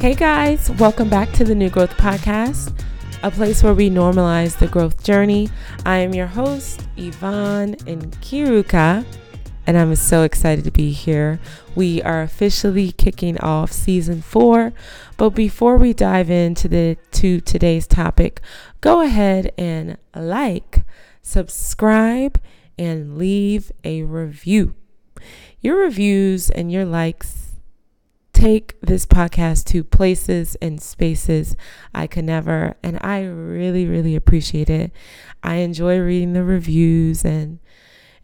Hey guys, welcome back to the New Growth Podcast, a place where we normalize the growth journey. I am your host, Yvonne and Kiruka, and I'm so excited to be here. We are officially kicking off season four, but before we dive into the to today's topic, go ahead and like, subscribe, and leave a review. Your reviews and your likes take this podcast to places and spaces I could never. And I really, really appreciate it. I enjoy reading the reviews and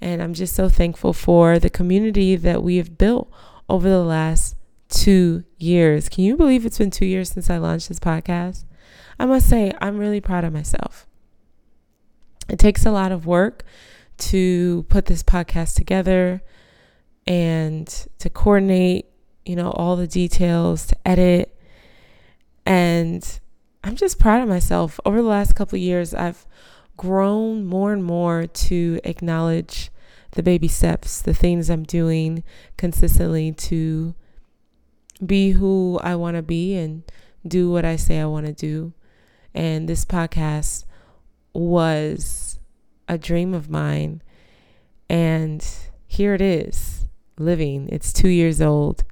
and I'm just so thankful for the community that we have built over the last two years. Can you believe it's been two years since I launched this podcast? I must say, I'm really proud of myself. It takes a lot of work to put this podcast together and to coordinate you know, all the details to edit. And I'm just proud of myself. Over the last couple years, I've grown more and more to acknowledge the baby steps, the things I'm doing consistently to be who I want to be and do what I say I want to do. And this podcast was a dream of mine. And here it is, living. It's two years old.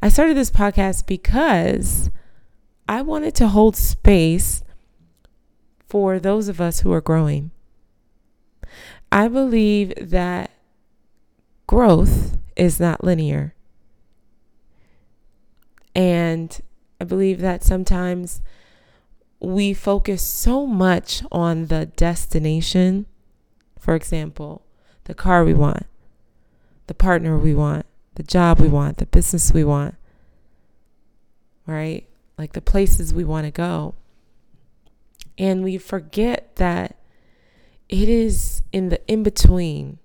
I started this podcast because I wanted to hold space for those of us who are growing. I believe that growth is not linear. And I believe that sometimes we focus so much on the destination. For example, the car we want, the partner we want, the job we want, the business we want, right? Like the places we want to go. And we forget that it is in the in between.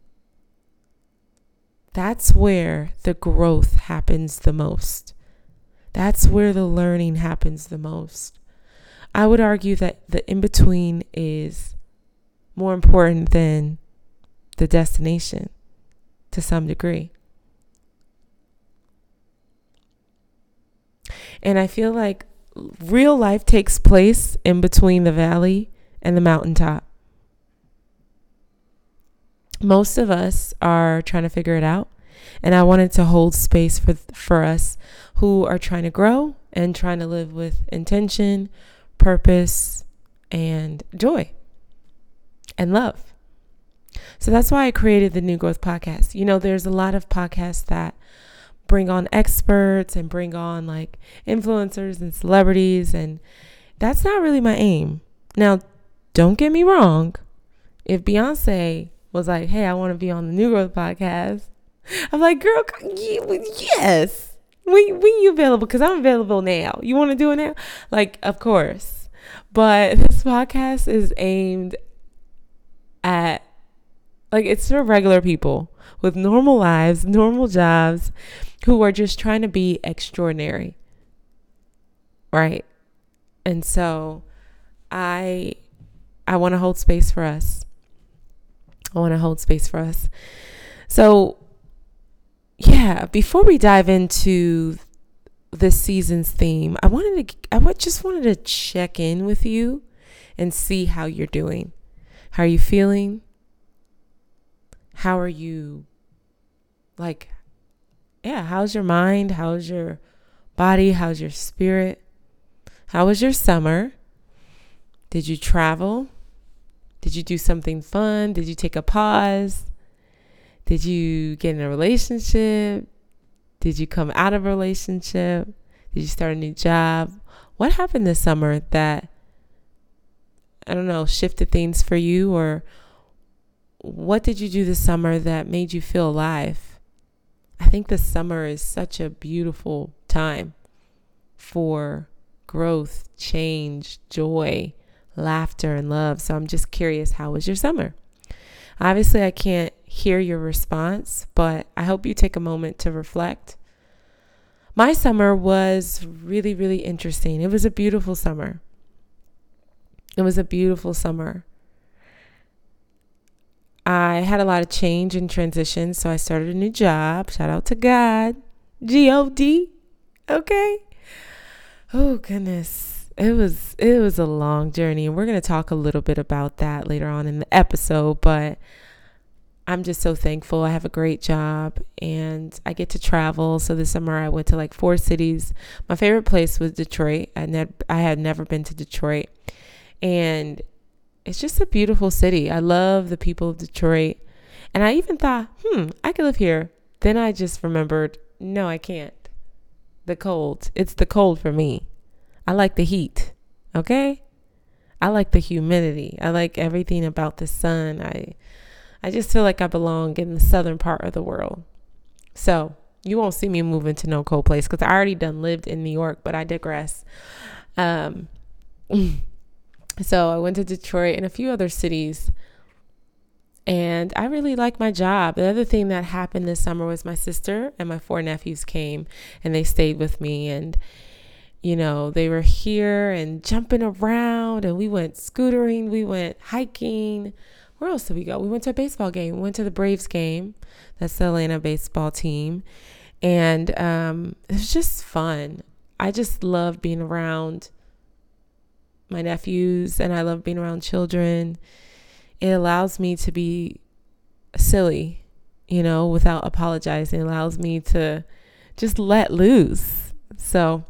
That's where the growth happens the most. That's where the learning happens the most. I would argue that the in between is more important than the destination to some degree. And I feel like real life takes place in between the valley and the mountaintop. Most of us are trying to figure it out. And I wanted to hold space for, for us who are trying to grow and trying to live with intention, purpose, and joy and love. So that's why I created the New Growth Podcast. You know, there's a lot of podcasts that bring on experts and bring on like influencers and celebrities. And that's not really my aim. Now, don't get me wrong. If Beyonce was like, hey, I want to be on the New Growth podcast, I'm like, girl, yes. When, when you available? Because I'm available now. You want to do it now? Like, of course. But this podcast is aimed at, like, it's for regular people with normal lives, normal jobs, who are just trying to be extraordinary. Right? And so I I want to hold space for us. I want to hold space for us. So yeah, before we dive into this season's theme, I wanted to I just wanted to check in with you and see how you're doing. How are you feeling? How are you like yeah, how's your mind? How's your body? How's your spirit? How was your summer? Did you travel? Did you do something fun? Did you take a pause? Did you get in a relationship? Did you come out of a relationship? Did you start a new job? What happened this summer that, I don't know, shifted things for you? Or what did you do this summer that made you feel alive? I think the summer is such a beautiful time for growth, change, joy, laughter, and love. So I'm just curious how was your summer? Obviously, I can't hear your response, but I hope you take a moment to reflect. My summer was really, really interesting. It was a beautiful summer. It was a beautiful summer. I had a lot of change and transition, so I started a new job. Shout out to God. G O D. Okay. oh goodness, it was it was a long journey, and we're gonna talk a little bit about that later on in the episode. But I'm just so thankful. I have a great job and I get to travel. So this summer I went to like four cities. My favorite place was Detroit. I ne- I had never been to Detroit. And it's just a beautiful city. I love the people of Detroit. And I even thought, hmm, I could live here. Then I just remembered, no, I can't. The cold. It's the cold for me. I like the heat. Okay? I like the humidity. I like everything about the sun. I I just feel like I belong in the southern part of the world. So you won't see me moving to no cold place because I already done lived in New York, but I digress. Um, so I went to Detroit and a few other cities, and I really like my job. The other thing that happened this summer was my sister and my four nephews came and they stayed with me and you know, they were here and jumping around and we went scootering, we went hiking, where else did we go? We went to a baseball game. We went to the Braves game. That's the Atlanta baseball team. And um, it was just fun. I just love being around my nephews and I love being around children. It allows me to be silly, you know, without apologizing. It allows me to just let loose. So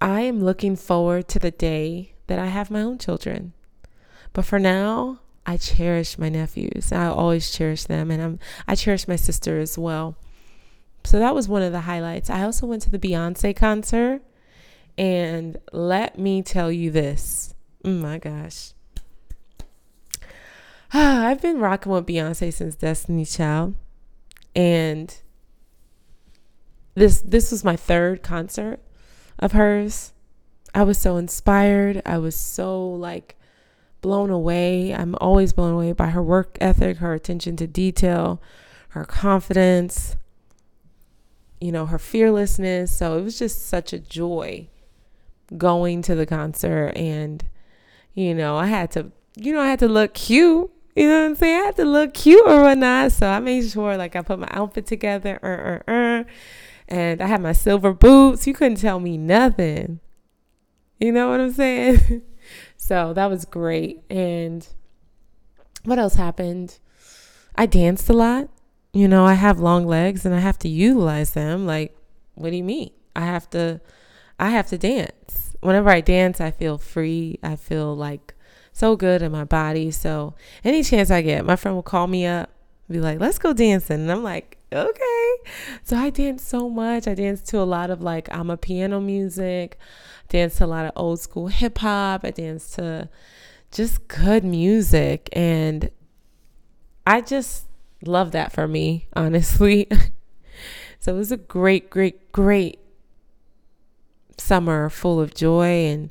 I am looking forward to the day that I have my own children. But for now, I cherish my nephews. I always cherish them, and I'm I cherish my sister as well. So that was one of the highlights. I also went to the Beyonce concert, and let me tell you this. Oh my gosh. I've been rocking with Beyonce since Destiny Child. And this this was my third concert of hers. I was so inspired. I was so like blown away. I'm always blown away by her work ethic, her attention to detail, her confidence, you know, her fearlessness. So it was just such a joy going to the concert. And, you know, I had to, you know, I had to look cute. You know what I'm saying? I had to look cute or whatnot. So I made sure, like, I put my outfit together. Uh, uh, uh, and I had my silver boots. You couldn't tell me nothing. You know what I'm saying? So that was great. And what else happened? I danced a lot. You know, I have long legs and I have to utilize them. Like, what do you mean? I have to I have to dance. Whenever I dance, I feel free. I feel like so good in my body. So, any chance I get, my friend will call me up, be like, "Let's go dancing." And I'm like, "Okay." So, I dance so much. I dance to a lot of like amapiano music danced to a lot of old school hip hop. I danced to just good music. And I just love that for me, honestly. so it was a great, great, great summer full of joy. And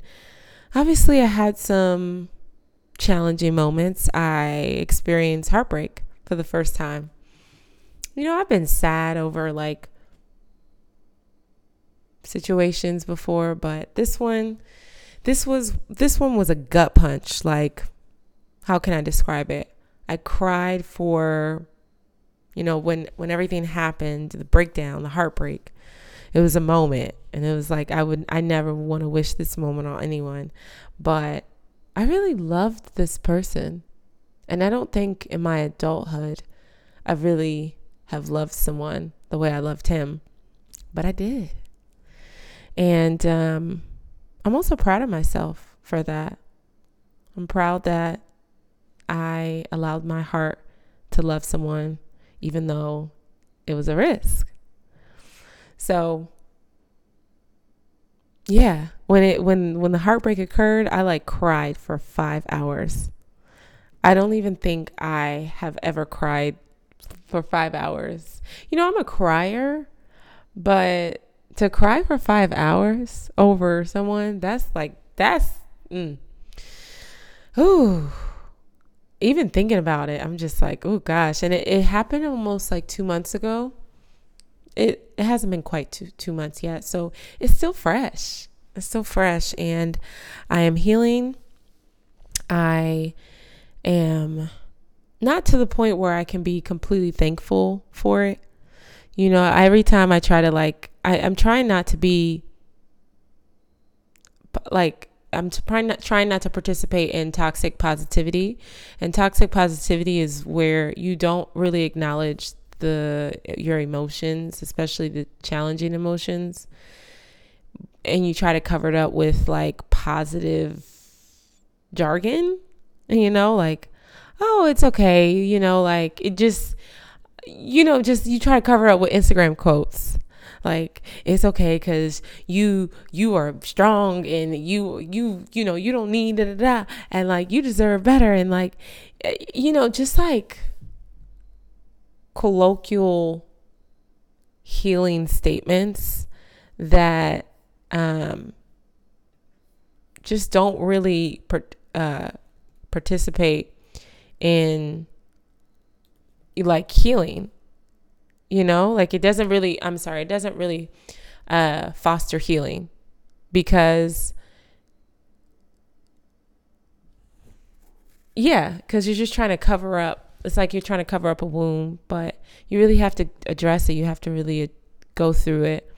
obviously, I had some challenging moments. I experienced heartbreak for the first time. You know, I've been sad over like situations before, but this one this was this one was a gut punch. Like how can I describe it? I cried for you know when when everything happened, the breakdown, the heartbreak. It was a moment and it was like I would I never want to wish this moment on anyone, but I really loved this person. And I don't think in my adulthood I really have loved someone the way I loved him, but I did. And um, I'm also proud of myself for that. I'm proud that I allowed my heart to love someone, even though it was a risk. So, yeah, when it when when the heartbreak occurred, I like cried for 5 hours. I don't even think I have ever cried for 5 hours. You know, I'm a crier, but to cry for five hours over someone, that's like, that's, mm. Ooh. Even thinking about it, I'm just like, oh gosh. And it, it happened almost like two months ago. It, it hasn't been quite two, two months yet. So it's still fresh. It's still fresh. And I am healing. I am not to the point where I can be completely thankful for it you know, every time I try to like, I, I'm trying not to be like I'm trying not trying not to participate in toxic positivity, and toxic positivity is where you don't really acknowledge the your emotions, especially the challenging emotions, and you try to cover it up with like positive jargon, you know, like oh, it's okay, you know, like it just you know, just you try to cover up with Instagram quotes like it's okay because you you are strong and you you you know you don't need da da da and like you deserve better and like eh, you know just like colloquial healing statements that um just don't really uh, participate in like healing you know? Like it doesn't really i'm sorry it doesn't really uh, foster healing because yeah because you're just trying to cover up it's like you're trying to cover up a wound but you really have to address it. You have to really uh, go through it.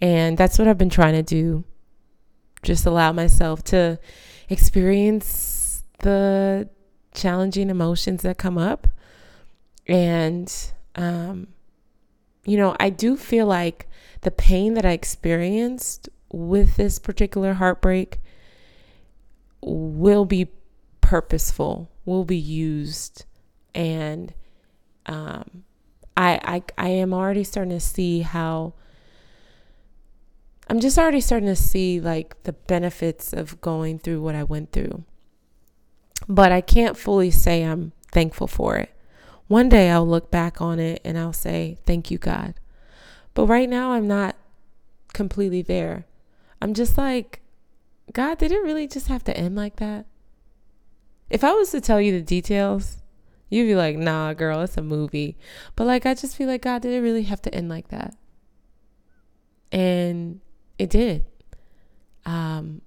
And that's what i've been trying to do. Just allow myself to experience the challenging emotions that come up. And um, you know, I do feel like the pain that I experienced with this particular heartbreak will be purposeful, will be used, and um, I, I I am already starting to see how. I'm just already starting to see like the benefits of going through what I went through. But I can't fully say I'm thankful for it. One day I'll look back on it and I'll say, Thank you, God. But right now I'm not completely there. I'm just like, God, did it really just have to end like that? If I was to tell you the details, you'd be like, nah, girl, it's a movie. But like, I just feel like, God, did it really have to end like that? And it did. Um,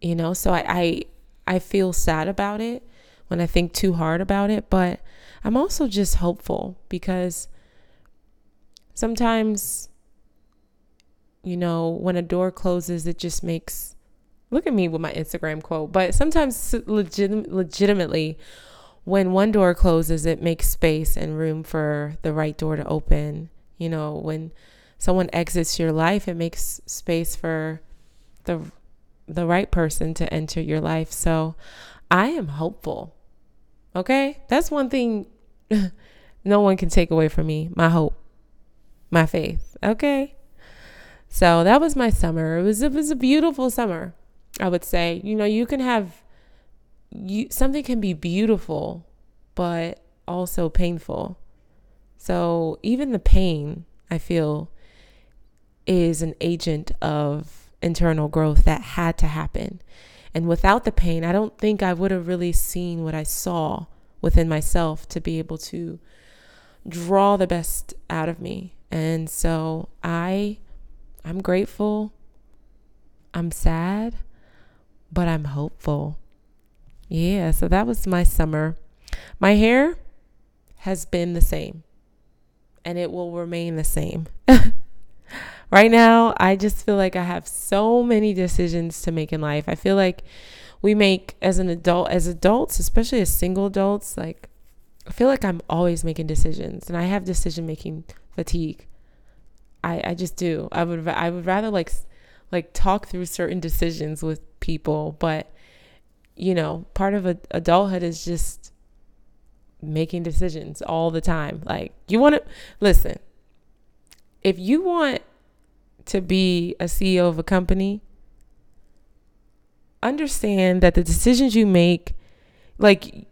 you know, so I, I, I feel sad about it when I think too hard about it, but I'm also just hopeful because sometimes, you know, when a door closes, it just makes, look at me with my Instagram quote, but sometimes legit, legitimately, when one door closes, it makes space and room for the right door to open. You know, when someone exits your life, it makes space for the the right person to enter your life. So I am hopeful. Okay? That's one thing no one can take away from me my hope, my faith. Okay? So that was my summer. It was it was a beautiful summer. I would say. You know, you can have you something can be beautiful but also painful. So even the pain, I feel is an agent of internal growth that had to happen. And without the pain, I don't think I would have really seen what I saw within myself to be able to draw the best out of me. And so I I'm grateful. I'm sad, but I'm hopeful. Yeah, so that was my summer. My hair has been the same and it will remain the same. right now, I just feel like I have so many decisions to make in life. I feel like we make as an adult, as adults, especially as single adults, like I feel like I'm always making decisions and I have decision making fatigue. I, I just do. I would I would rather like like talk through certain decisions with people, but you know, part of a, adulthood is just making decisions all the time. Like you want to listen. If you want to be a CEO of a company, understand that the decisions you make, like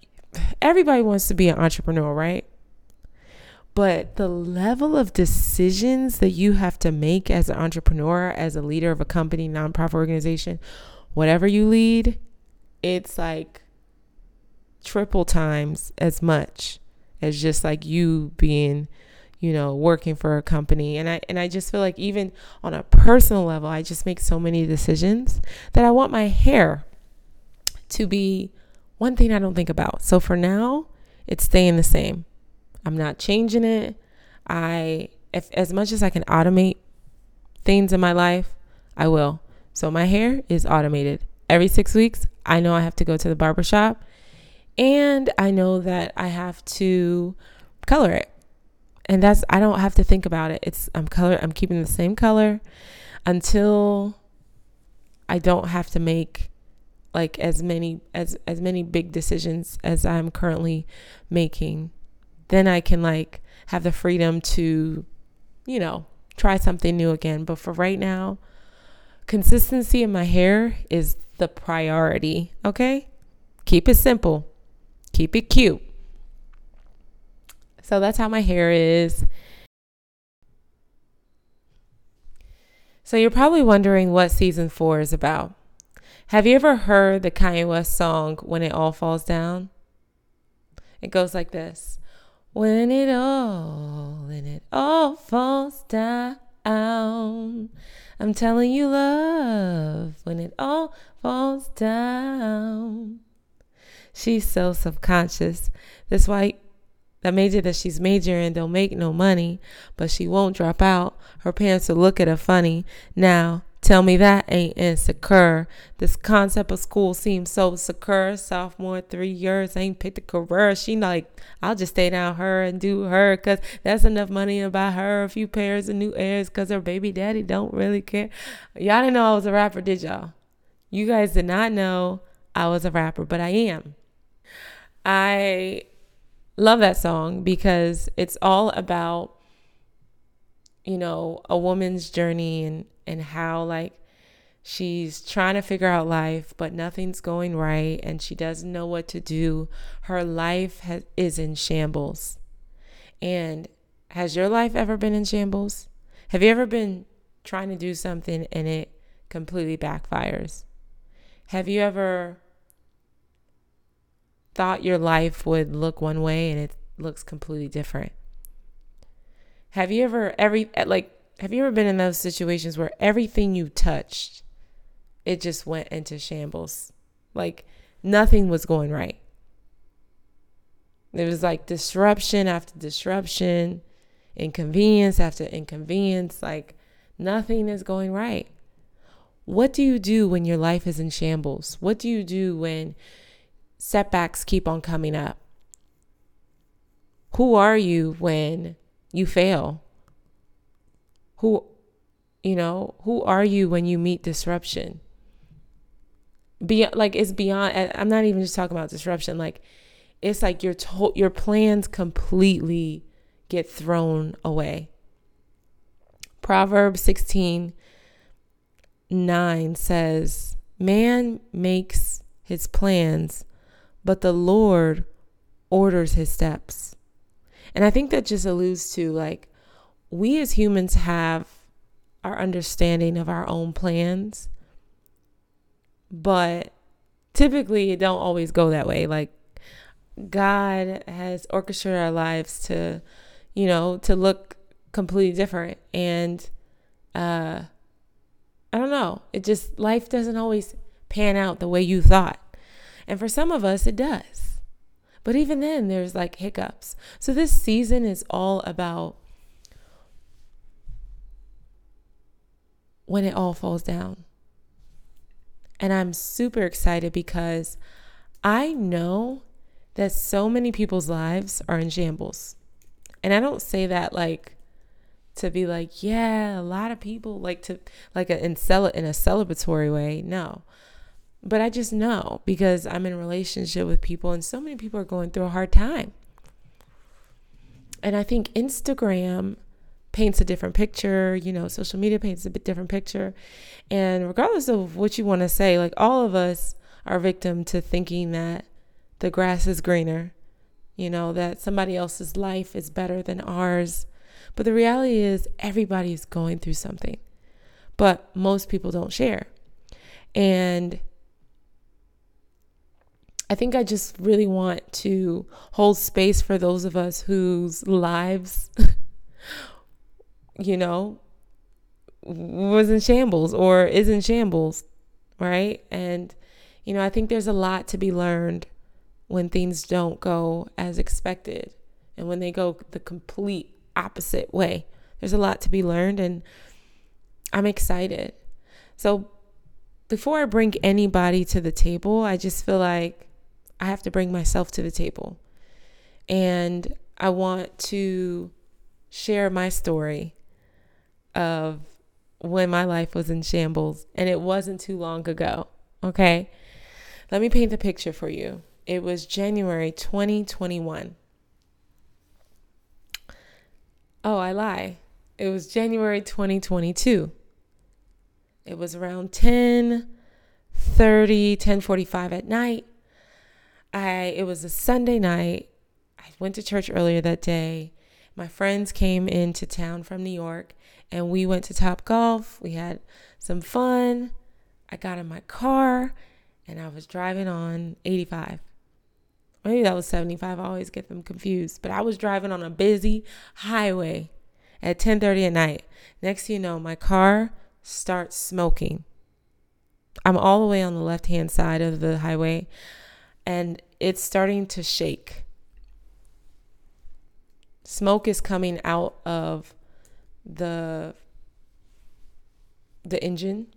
everybody wants to be an entrepreneur, right? But the level of decisions that you have to make as an entrepreneur, as a leader of a company, nonprofit organization, whatever you lead, it's like triple times as much as just like you being you know working for a company. And i and i just feel like even on a personal level i just make so many decisions that i want my hair to be one thing i don't think about. So for now it's staying the same. I'm not changing it. I if as much as i can automate things in my life i will. So my hair is automated. Every six weeks, I know I have to go to the barber shop and I know that I have to color it. And that's I don't have to think about it. It's I'm color I'm keeping the same color until I don't have to make like as many as as many big decisions as I'm currently making. Then I can like have the freedom to you know, try something new again. But for right now, consistency in my hair is the priority, okay? Keep it simple. Keep it cute. So that's how my hair is. So you're probably wondering what season four is about. Have you ever heard the Kanye West song, When It All Falls Down? It goes like this When it all, when it all falls down. I'm telling you, love, when it all falls down. She's so subconscious. That's why that major that she's majoring don't make no money, but she won't drop out. Her parents will look at her funny. Now, tell me that ain't insecure. This concept of school seems so secure. Sophomore, three years, ain't picked a career. She like, I'll just stay down her and do her because that's enough money to buy her a few pairs of new airs because her baby daddy don't really care. Y'all didn't know I was a rapper, did y'all? You guys did not know I was a rapper, but I am. I love that song because it's all about you know a woman's journey and and how like she's trying to figure out life but nothing's going right and she doesn't know what to do. Her life has, is in shambles. And has your life ever been in shambles? Have you ever been trying to do something and it completely backfires? Have you ever thought your life would look one way and it looks completely different. Have you ever every eh, like have you ever been in those situations where everything you touched it just went into shambles? Like nothing was going right. It was like disruption after disruption, inconvenience after inconvenience, like nothing is going right. What do you do when your life is in shambles? What do you do when setbacks keep on coming up? Who are you when you fail? Who, you know, who are you when you meet disruption? Be like it's beyond. I'm not even just talking about disruption. Like it's like your to- your plans completely get thrown away. Proverbs 16 9 says, Man makes his plans, but the Lord orders his steps. And I think that just alludes to like we as humans have our understanding of our own plans, but typically it don't always go that way. Like God has orchestrated our lives to, you know, to look completely different. And uh I don't know. It just life doesn't always pan out the way you thought. And for some of us, it does. But even then, there's like hiccups. So this season is all about when it all falls down. And I'm super excited because I know that so many people's lives are in shambles. And I don't say that like to be like, yeah, a lot of people like to like a, in cel- in a celebratory way. No. But I just know because I'm in a relationship with people and so many people are going through a hard time. And I think Instagram paints a different picture, you know, social media paints a bit different picture. And regardless of what you want to say, like all of us are victim to thinking that the grass is greener, you know, that somebody else's life is better than ours. But the reality is everybody is going through something. But most people don't share. And I think I just really want to hold space for those of us whose lives, you know, was in shambles or is in shambles, right? And, you know, I think there's a lot to be learned when things don't go as expected and when they go the complete opposite way. There's a lot to be learned, and I'm excited. So, before I bring anybody to the table, I just feel like I have to bring myself to the table. And I want to share my story of when my life was in shambles, and it wasn't too long ago. Okay. Let me paint the picture for you. It was January 2021. Oh, I lie. It was January 2022. It was around 10 30, 10 45 at night. I it was a Sunday night. I went to church earlier that day. My friends came into town from New York and we went to Topgolf. We had some fun. I got in my car and I was driving on 85. Maybe that was 75. I always get them confused. But I was driving on a busy highway at 10:30 at night. Next thing you know, my car starts smoking. I'm all the way on the left-hand side of the highway and it's starting to shake. Smoke is coming out of the the engine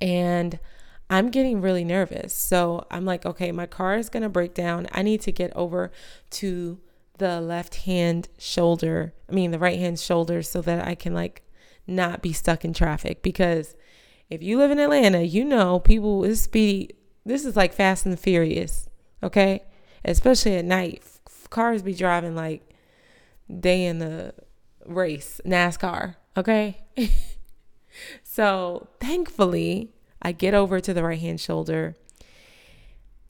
and I'm getting really nervous. So I'm like, okay, my car is going to break down. I need to get over to the left hand shoulder, I mean, the right hand shoulder, so that I can like not be stuck in traffic. Because if you live in Atlanta, you know people is speedy. This is like fast and furious, okay? Especially at night. Cars be driving like they in the race, NASCAR, okay? so thankfully, I get over to the right hand shoulder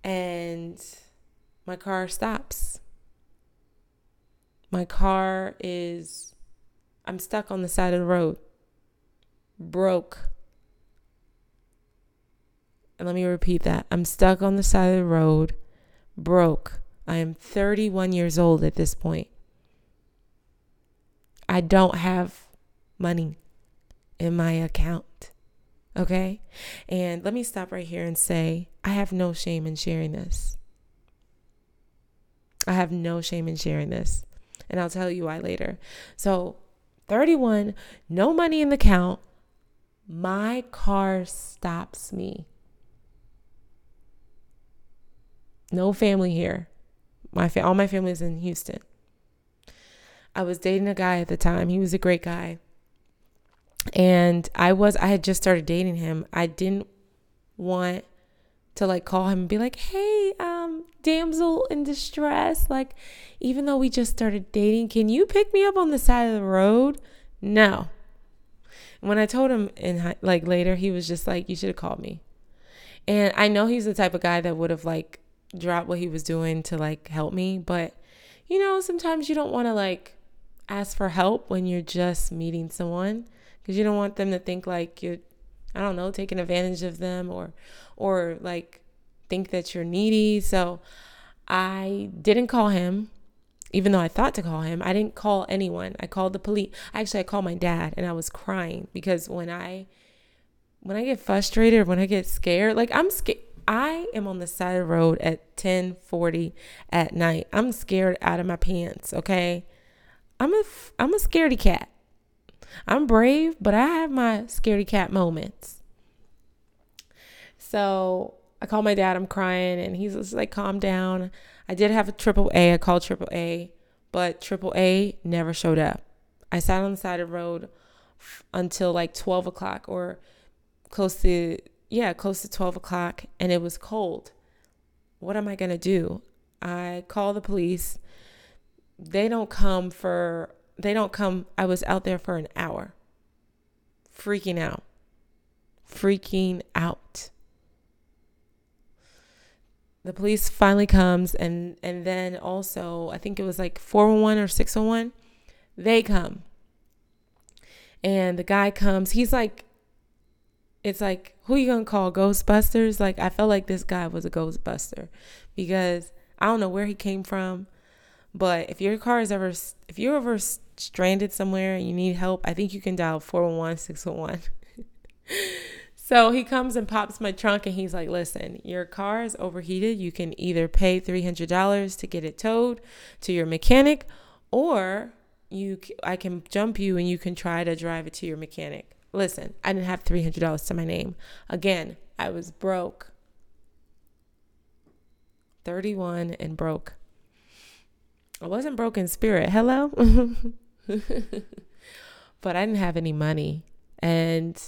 and my car stops. My car is, I'm stuck on the side of the road, broke. And let me repeat that I'm stuck on the side of the road, broke. I am 31 years old at this point. I don't have money in my account. Okay? And let me stop right here and say I have no shame in sharing this. I have no shame in sharing this. And I'll tell you why later. So, 31, no money in the account. My car stops me. No family here. My fa- all my family is in Houston. I was dating a guy at the time. He was a great guy. And I was I had just started dating him. I didn't want to like call him and be like, "Hey, um, damsel in distress, like even though we just started dating, can you pick me up on the side of the road?" No. When I told him in like later, he was just like, "You should have called me." And I know he's the type of guy that would have like dropped what he was doing to like help me, but you know, sometimes you don't want to like ask for help when you're just meeting someone because you don't want them to think like you're I don't know, taking advantage of them or or like think that you're needy. So I didn't call him even though I thought to call him. I didn't call anyone. I called the police. Actually, I called my dad and I was crying because when I when I get frustrated when I get scared, like I'm scared I am on the side of the road at 10:40 at night. I'm scared out of my pants, okay? I'm a I'm a scaredy cat. I'm brave, but I have my scaredy cat moments. So I call my dad. I'm crying, and he's just like, "Calm down." I did have a triple A. I called triple A, but triple A never showed up. I sat on the side of the road until like 12 o'clock or close to yeah, close to 12 o'clock, and it was cold. What am I gonna do? I call the police. They don't come for they don't come. I was out there for an hour. Freaking out. Freaking out. The police finally comes and and then also I think it was like 401 or 601. They come. And the guy comes. He's like it's like who you to call Ghostbusters? Like I felt like this guy was a Ghostbuster because I don't know where he came from. But if your car is ever, if you're ever stranded somewhere and you need help, I think you can dial 411 611. so he comes and pops my trunk and he's like, listen, your car is overheated. You can either pay $300 to get it towed to your mechanic or you I can jump you and you can try to drive it to your mechanic. Listen, I didn't have $300 to my name. Again, I was broke. 31 and broke. I wasn't broke in spirit. Hello? but I didn't have any money. And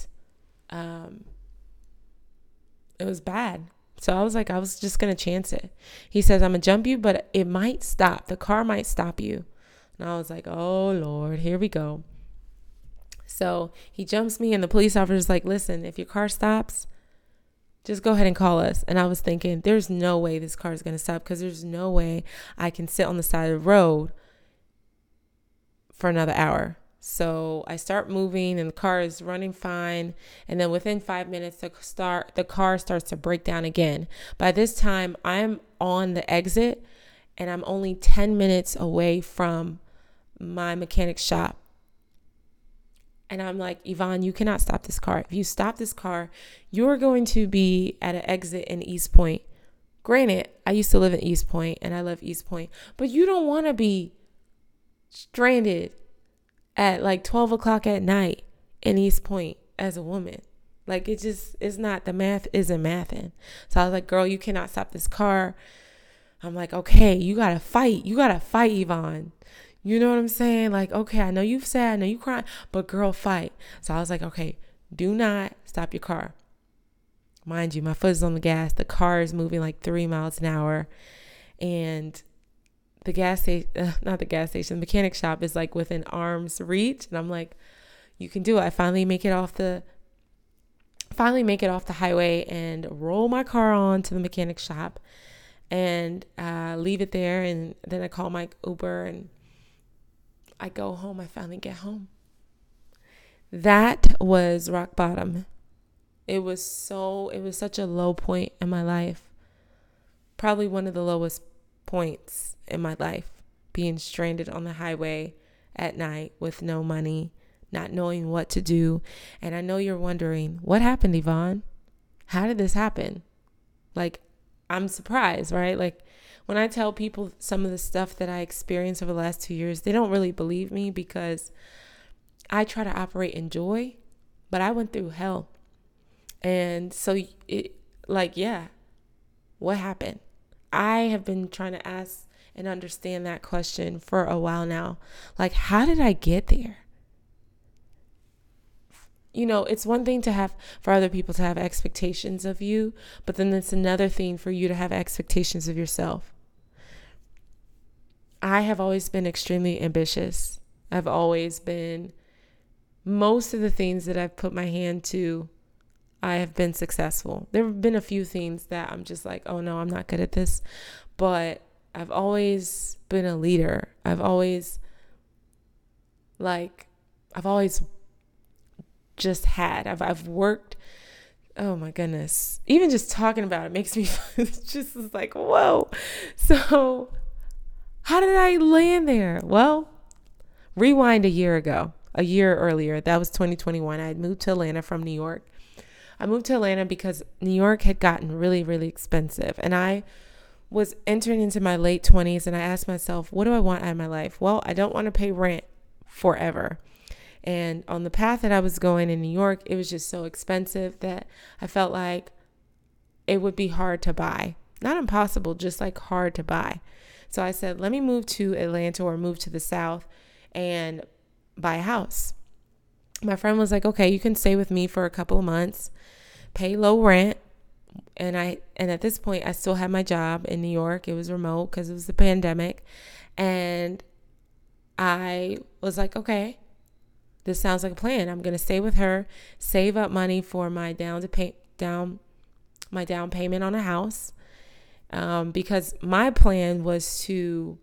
um, it was bad. So I was like, I was just going to chance it. He says, I'm going to jump you, but it might stop. The car might stop you. And I was like, oh, Lord, here we go. So he jumps me, and the police officer's like, listen, if your car stops, just go ahead and call us. And I was thinking, there's no way this car is going to stop because there's no way I can sit on the side of the road for another hour. So I start moving and the car is running fine. And then within five minutes, the start the car starts to break down again. By this time, I'm on the exit and I'm only 10 minutes away from my mechanic shop. And I'm like, Yvonne, you cannot stop this car. If you stop this car, you're going to be at an exit in East Point. Granted, I used to live in East Point and I love East Point, but you don't want to be stranded at like 12 o'clock at night in East Point as a woman. Like it just it's not the math isn't mathing. So I was like, girl, you cannot stop this car. I'm like, okay, you gotta fight. You gotta fight, Yvonne. You know what I'm saying? Like, okay, I know you've sad, I know you crying, but girl, fight. So I was like, okay, do not stop your car. Mind you, my foot is on the gas. The car is moving like three miles an hour. And the gas station, not the gas station, the mechanic shop is like within arm's reach. And I'm like, you can do it. I finally make it off the, finally make it off the highway and roll my car on to the mechanic shop and uh, leave it there. And then I call my Uber and I go home. I finally get home. That was rock bottom. It was so, it was such a low point in my life. Probably one of the lowest points in my life being stranded on the highway at night with no money, not knowing what to do. And I know you're wondering, what happened, Yvonne? How did this happen? Like, I'm surprised, right? Like, when I tell people some of the stuff that I experienced over the last two years, they don't really believe me because I try to operate in joy, but I went through hell. And so, it, like, yeah, what happened? I have been trying to ask and understand that question for a while now. Like, how did I get there? You know, it's one thing to have for other people to have expectations of you, but then it's another thing for you to have expectations of yourself. I have always been extremely ambitious. I've always been, most of the things that I've put my hand to I have been successful. There have been a few things that I'm just like, oh no, I'm not good at this. But I've always been a leader. I've always, like, I've always just had. I've, I've worked. Oh my goodness. Even just talking about it makes me just like, whoa. So, how did I land there? Well, rewind a year ago, a year earlier. That was 2021. I had moved to Atlanta from New York. I moved to Atlanta because New York had gotten really, really expensive. And I was entering into my late 20s and I asked myself, what do I want out of my life? Well, I don't want to pay rent forever. And on the path that I was going in New York, it was just so expensive that I felt like it would be hard to buy. Not impossible, just like hard to buy. So I said, let me move to Atlanta or move to the South and buy a house. My friend was like, okay, you can stay with me for a couple of months pay low rent and I and at this point I still had my job in New York. It was remote because it was the pandemic, and I was like, okay, this sounds like a plan. I'm gonna stay with her, save up money for my down to pay down my down payment on a house, um, because my plan was to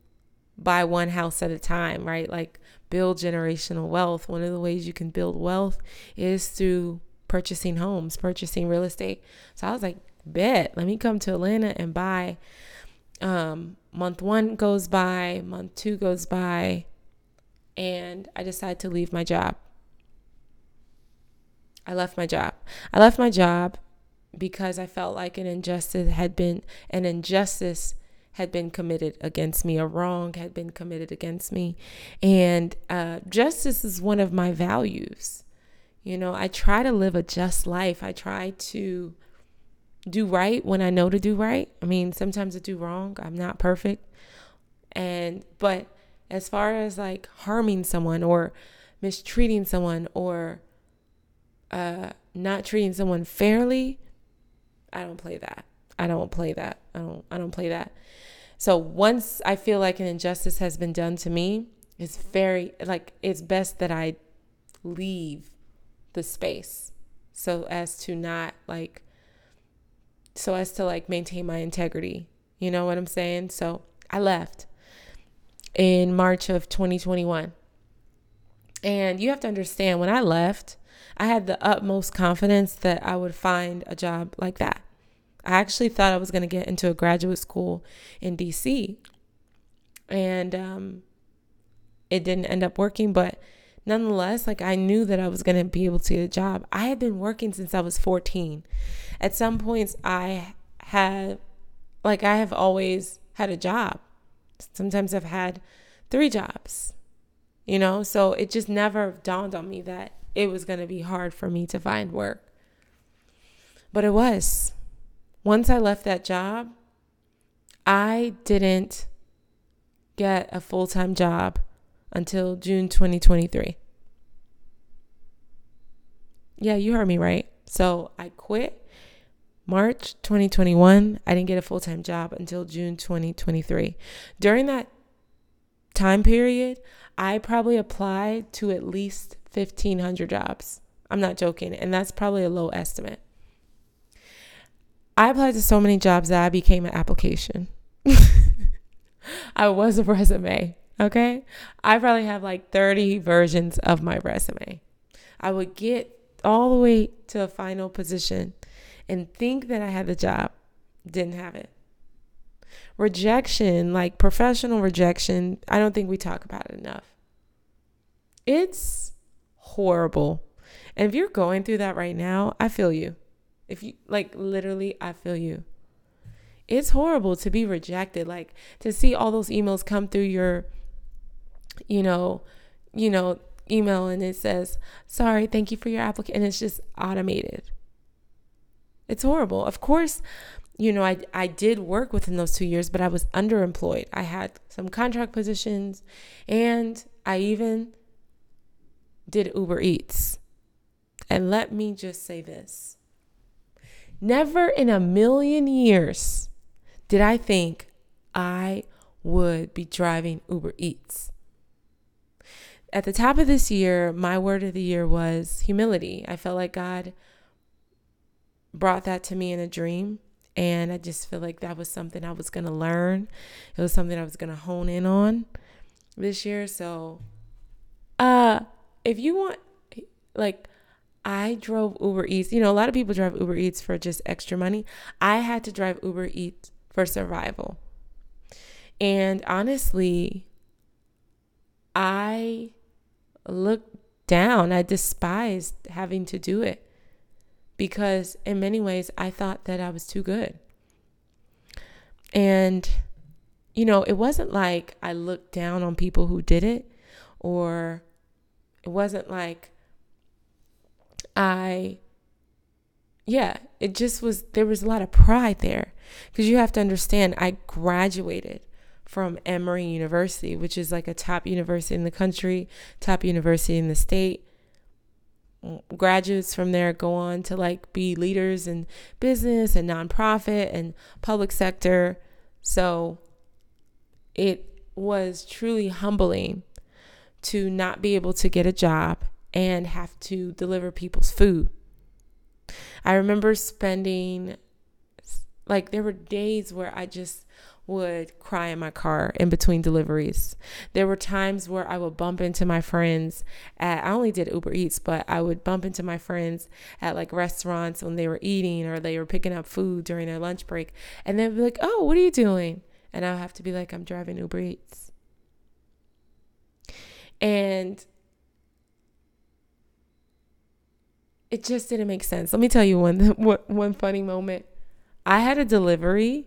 buy one house at a time, right? Like build generational wealth. One of the ways you can build wealth is through purchasing homes, purchasing real estate. So I was like, bet, let me come to Atlanta and buy. Um, month one goes by, month two goes by, and I decide to leave my job. I left my job. I left my job because I felt like an injustice had been an injustice had been committed against me, a wrong had been committed against me, and uh, justice is one of my values You know, I try to live a just life. I try to do right when I know to do right. I mean, sometimes I do wrong. I'm not perfect. And, but as far as like harming someone or mistreating someone or uh, not treating someone fairly, I don't play that. I don't play that. I don't I don't play that. So once I feel like an injustice has been done to me, it's very like it's best that I leave the space so as to not like so as to like maintain my integrity. You know what I'm saying? So I left in March of 2021. And you have to understand when I left, I had the utmost confidence that I would find a job like that. I actually thought I was going to get into a graduate school in DC. And um, it didn't end up working, but nonetheless, like I knew that I was going to be able to get a job. I had been working since I was 14. At some points, I had, like, I have always had a job. Sometimes I've had three jobs, you know? So it just never dawned on me that it was going to be hard for me to find work. But it was. Once I left that job, I didn't get a full time job until June 2023. Yeah, you heard me right. So I quit March 2021. I didn't get a full time job until June 2023. During that time period, I probably applied to at least 1,500 jobs. I'm not joking. And that's probably a low estimate. I applied to so many jobs that I became an application. I was a resume. Okay. I probably have like 30 versions of my resume. I would get all the way to a final position and think that I had the job, didn't have it. Rejection, like professional rejection, I don't think we talk about it enough. It's horrible. And if you're going through that right now, I feel you. If you like literally, I feel you. It's horrible to be rejected, like to see all those emails come through your you know, you know, email and it says, "Sorry, thank you for your application." And it's just automated. It's horrible. Of course, you know, I I did work within those 2 years, but I was underemployed. I had some contract positions and I even did Uber Eats. And let me just say this. Never in a million years did I think I would be driving Uber Eats at the top of this year, my word of the year was humility. I felt like God brought that to me in a dream. And I just feel like that was something I was going to learn. It was something I was going to hone in on this year. So, uh, if you want, like, I drove Uber Eats. You know, a lot of people drive Uber Eats for just extra money. I had to drive Uber Eats for survival. And honestly, I looked down. I despised having to do it because, in many ways, I thought that I was too good. And, you know, it wasn't like I looked down on people who did it, or it wasn't like I, yeah, it just was, there was a lot of pride there. Because you have to understand, I graduated from Emory University, which is like a top university in the country, top university in the state. Graduates from there go on to like be leaders in business and nonprofit and public sector. So it was truly humbling to not be able to get a job and have to deliver people's food. I remember spending like there were days where I just would cry in my car in between deliveries. There were times where I would bump into my friends at, I only did Uber Eats, but I would bump into my friends at like restaurants when they were eating or they were picking up food during their lunch break. And they'd be like, oh, what are you doing? And I'll have to be like, I'm driving Uber Eats. And it just didn't make sense. Let me tell you one one funny moment. I had a delivery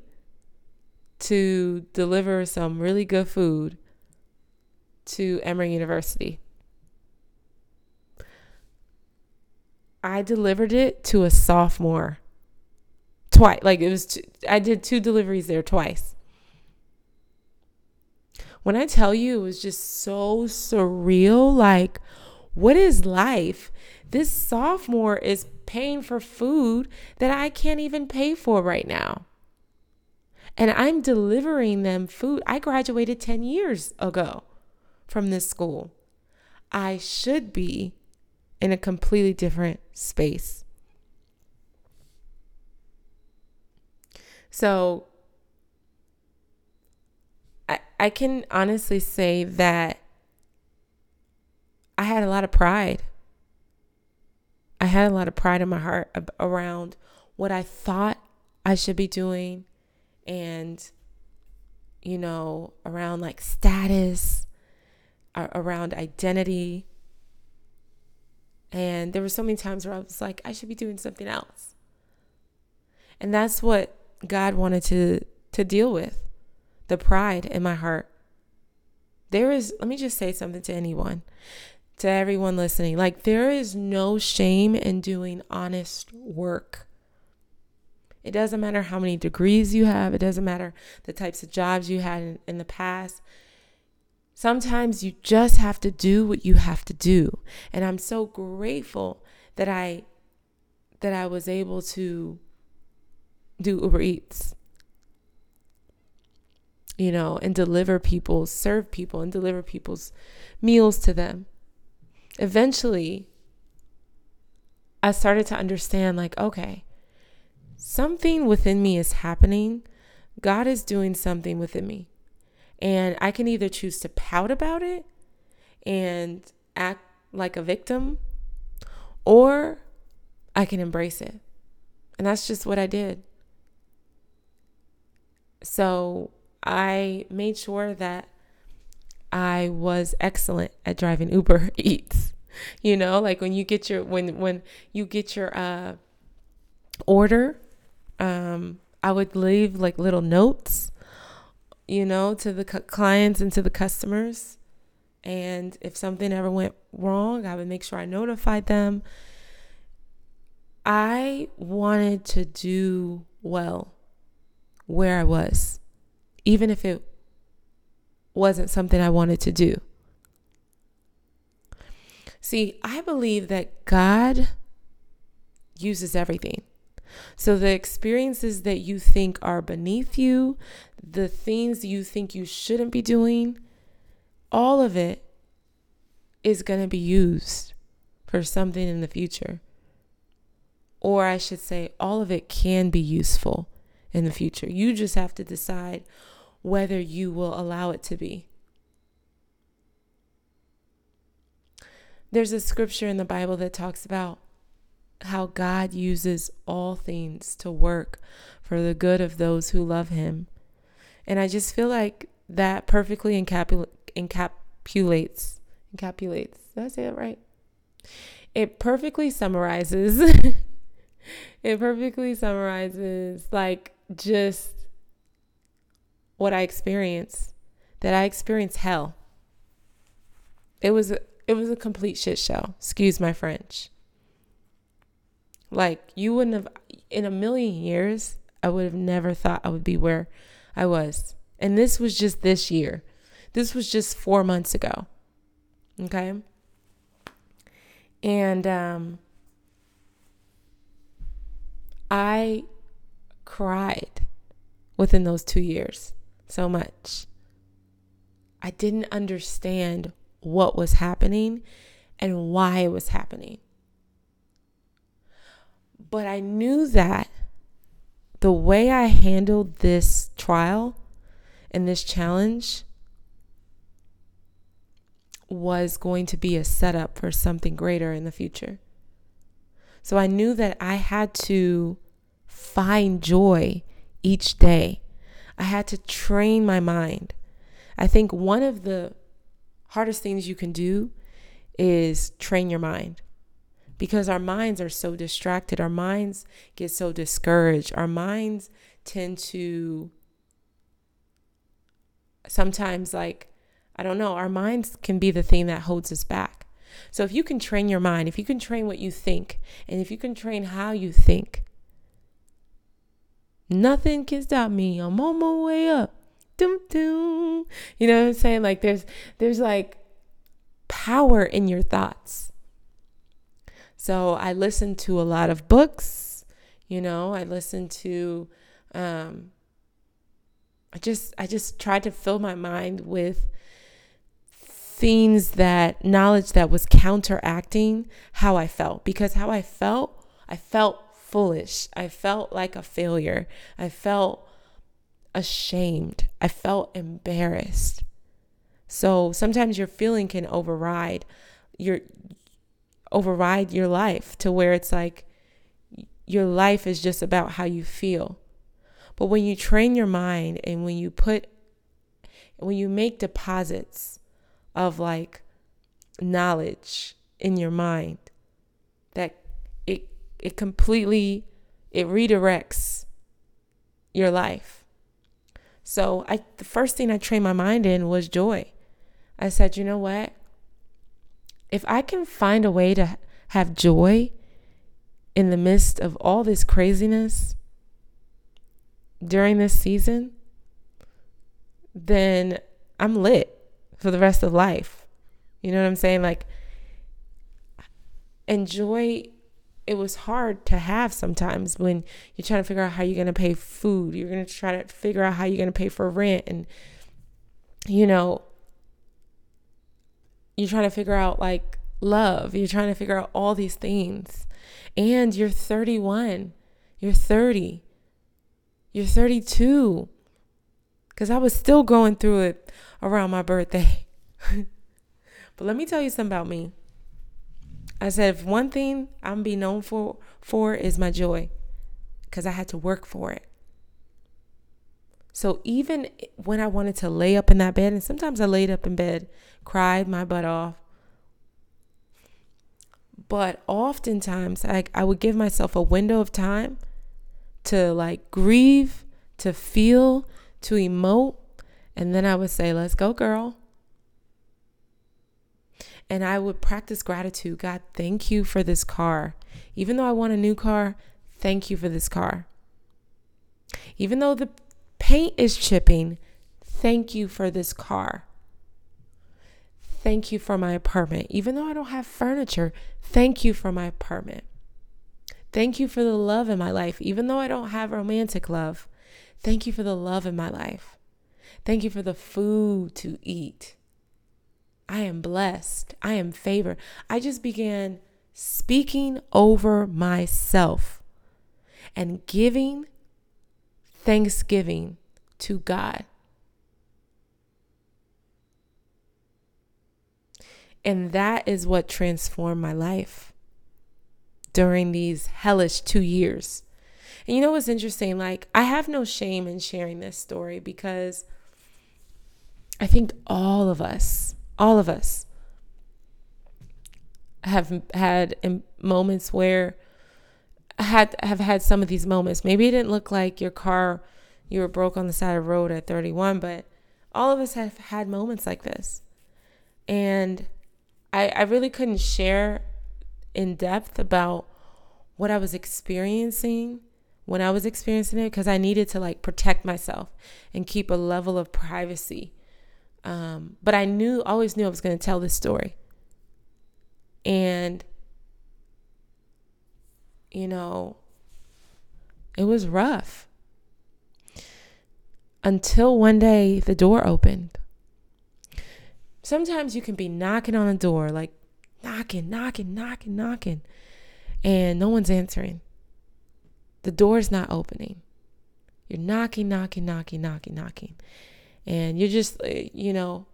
to deliver some really good food to Emory University. I delivered it to a sophomore twice. Like it was, two, I did two deliveries there twice. When I tell you, it was just so surreal. Like, what is life? This sophomore is paying for food that I can't even pay for right now. And I'm delivering them food. I graduated 10 years ago from this school. I should be in a completely different space. So I, I can honestly say that I had a lot of pride. I had a lot of pride in my heart around what I thought I should be doing and, you know, around like status, around identity. And there were so many times where I was like, I should be doing something else. And that's what God wanted to to deal with. The pride in my heart. There is let me just say something to anyone. To everyone listening. Like there is no shame in doing honest work. It doesn't matter how many degrees you have. It doesn't matter the types of jobs you had in, in the past. Sometimes you just have to do what you have to do. And I'm so grateful that I that I was able to do Uber Eats. You know, and deliver people, serve people and deliver people's meals to them. Eventually, I started to understand like, okay, something within me is happening. God is doing something within me. And I can either choose to pout about it and act like a victim, or I can embrace it. And that's just what I did. So I made sure that I was excellent at driving Uber Eats. You know, like when you get your when when you get your uh order, um I would leave like little notes you know, to the clients and to the customers. And if something ever went wrong, I would make sure I notified them. I wanted to do well where I was, even if it wasn't something I wanted to do. See, I believe that God uses everything. So the experiences that you think are beneath you, the things you think you shouldn't be doing, all of it is going to be used for something in the future. Or I should say, all of it can be useful in the future. You just have to decide whether you will allow it to be. There's a scripture in the Bible that talks about how God uses all things to work for the good of those who love Him. And I just feel like that perfectly encapul- encapsulates, encapsulates, did I say that right? It perfectly summarizes, it perfectly summarizes like just what I experienced, that I experienced hell. It was, it was a complete shit show. Excuse my French. Like you wouldn't have in a million years, I would have never thought I would be where I was. And this was just this year. This was just 4 months ago. Okay? And um I cried within those 2 years so much. I didn't understand what was happening and why it was happening. But I knew that the way I handled this trial and this challenge was going to be a setup for something greater in the future. So I knew that I had to find joy each day. I had to train my mind. I think one of the hardest things you can do is train your mind because our minds are so distracted. Our minds get so discouraged. Our minds tend to sometimes, like, I don't know, our minds can be the thing that holds us back. So if you can train your mind, if you can train what you think, and if you can train how you think, nothing can stop me. I'm on my way up. Doom doom. You know what I'm saying? Like there's there's like power in your thoughts. So I listen to a lot of books, you know, I listen to um I just I just tried to fill my mind with things that knowledge that was counteracting how I felt because how I felt, I felt foolish. I felt like a failure. I felt ashamed. I felt embarrassed. So sometimes your feeling can override your override your life to where it's like your life is just about how you feel. But when you train your mind and when you put, when you make deposits of like knowledge in your mind, it, completely, it redirects your life. So I, the first thing I trained my mind in was joy. I said, you know what? If I can find a way to have joy in the midst of all this craziness, during this season, then I'm lit for the rest of life. You know what I'm saying? Like, enjoy. It was hard to have sometimes when you're trying to figure out how you're going to pay food. You're going to try to figure out how you're going to pay for rent. And, you know, you're trying to figure out like love. You're trying to figure out all these things. And you're 31, you're 30 you're 32. Because I was still going through it around my birthday. but let me tell you something about me. I said, if one thing I'm be known for, for is my joy, because I had to work for it. So even when I wanted to lay up in that bed, and sometimes I laid up in bed, cried my butt off. But oftentimes I, I would give myself a window of time to like grieve, to feel, to emote. And then I would say, let's go, girl. And I would practice gratitude. God, thank you for this car. Even though I want a new car, thank you for this car. Even though the paint is chipping, thank you for this car. Thank you for my apartment. Even though I don't have furniture, thank you for my apartment. Thank you for the love in my life, even though I don't have romantic love. Thank you for the love in my life. Thank you for the food to eat. I am blessed. I am favored. I just began speaking over myself and giving thanksgiving to God. And that is what transformed my life during these hellish two years. And you know what's interesting? Like, I have no shame in sharing this story because I think all of us, all of us, have had moments where had have had some of these moments. Maybe it didn't look like your car you were broke on the side of the road at 31, but all of us have had moments like this. And I I really couldn't share in depth about what I was experiencing when I was experiencing it because I needed to like protect myself and keep a level of privacy. Um, but I knew, always knew I was going to tell this story. And, you know, it was rough until one day the door opened. Sometimes you can be knocking on a door, like knocking, knocking, knocking, knocking, and no one's answering. The door's not opening. You're knocking, knocking, knocking, knocking, knocking. And you're just, uh, you know,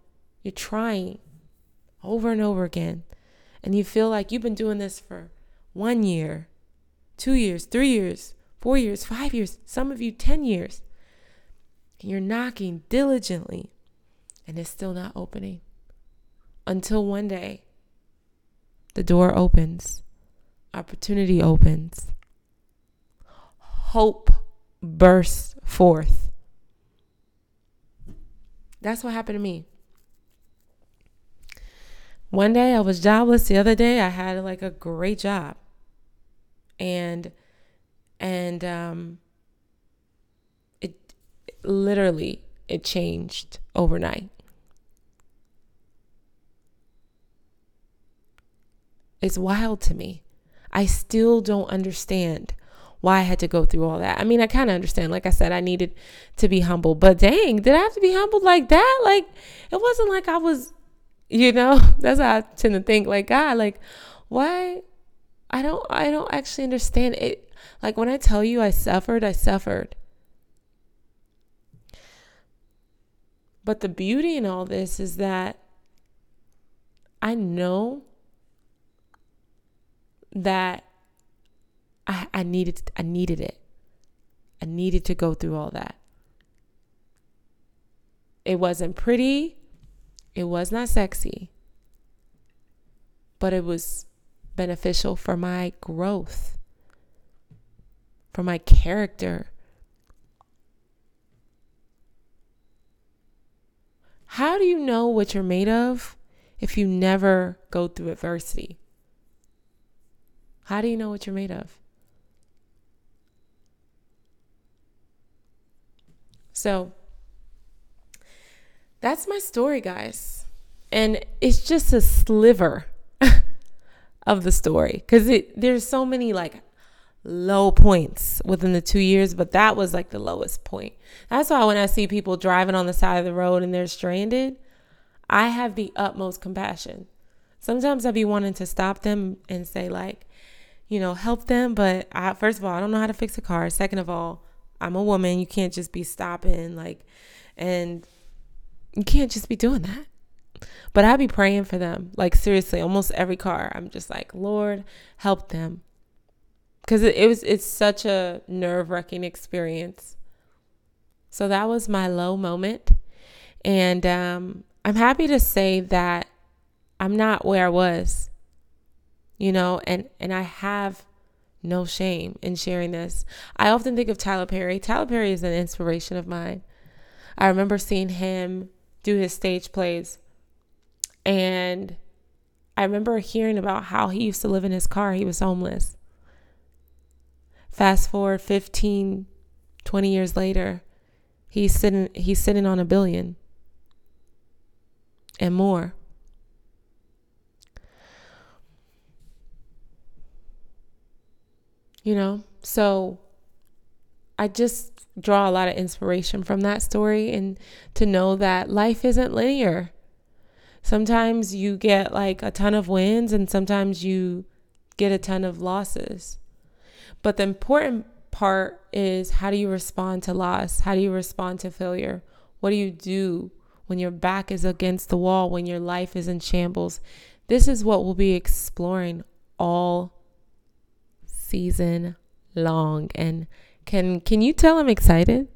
you're trying over and over again. And you feel like you've been doing this for one year, two years, three years, four years, five years, some of you 10 years. And you're knocking diligently, and it's still not opening. Until one day, the door opens, opportunity opens, hope bursts forth. That's what happened to me. One day I was jobless, the other day I had like a great job. And and um it literally it changed overnight. It's wild to me. I still don't understand why I had to go through all that. I mean, I kind of understand. Like I said, I needed to be humble, but dang, did I have to be humbled like that? Like, it wasn't like I was, you know, that's how I tend to think. Like, God, like, why? I don't, I don't actually understand it. Like, when I tell you I suffered, I suffered. But the beauty in all this is that I know that I, I needed I needed it. I needed to go through all that. It wasn't pretty. It was not sexy. But it was beneficial for my growth, for my character. How do you know what you're made of if you never go through adversity? How do you know what you're made of? So that's my story, guys. And it's just a sliver of the story because there's so many like low points within the two years, but that was like the lowest point. That's why when I see people driving on the side of the road and they're stranded, I have the utmost compassion. Sometimes I'd be wanting to stop them and say, like, you know, help them. But I, first of all, I don't know how to fix a car. Second of all, I'm a woman. You can't just be stopping like, and you can't just be doing that. But I'd be praying for them. Like seriously, almost every car. I'm just like, Lord, help them. Cause it, it was it's such a nerve wracking experience. So that was my low moment. And um, I'm happy to say that I'm not where I was you know, and and I have no shame in sharing this. I often think of Tyler Perry. Tyler Perry is an inspiration of mine. I remember seeing him do his stage plays and I remember hearing about how he used to live in his car. He was homeless. Fast forward 15, 20 years later, he's sitting he's sitting on a billion and more. You know? So I just draw a lot of inspiration from that story and to know that life isn't linear. Sometimes you get like a ton of wins and sometimes you get a ton of losses. But the important part is how do you respond to loss? How do you respond to failure? What do you do when your back is against the wall, when your life is in shambles? This is what we'll be exploring all season long. And can can you tell I'm excited?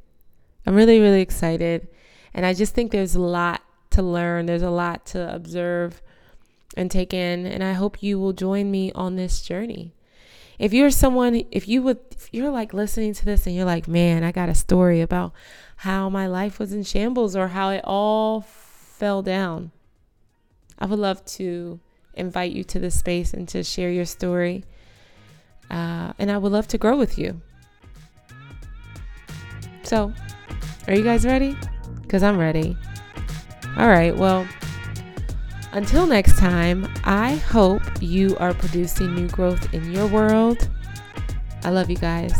I'm really really excited. And I just think there's a lot to learn. There's a lot to observe and take in, and I hope you will join me on this journey. If you're someone if you would if you're like listening to this and you're like, "Man, I got a story about how my life was in shambles or how it all fell down." I would love to invite you to this space and to share your story uh, and I would love to grow with you. So, are you guys ready? Because I'm ready. All right, well, until next time, I hope you are producing new growth in your world. I love you guys.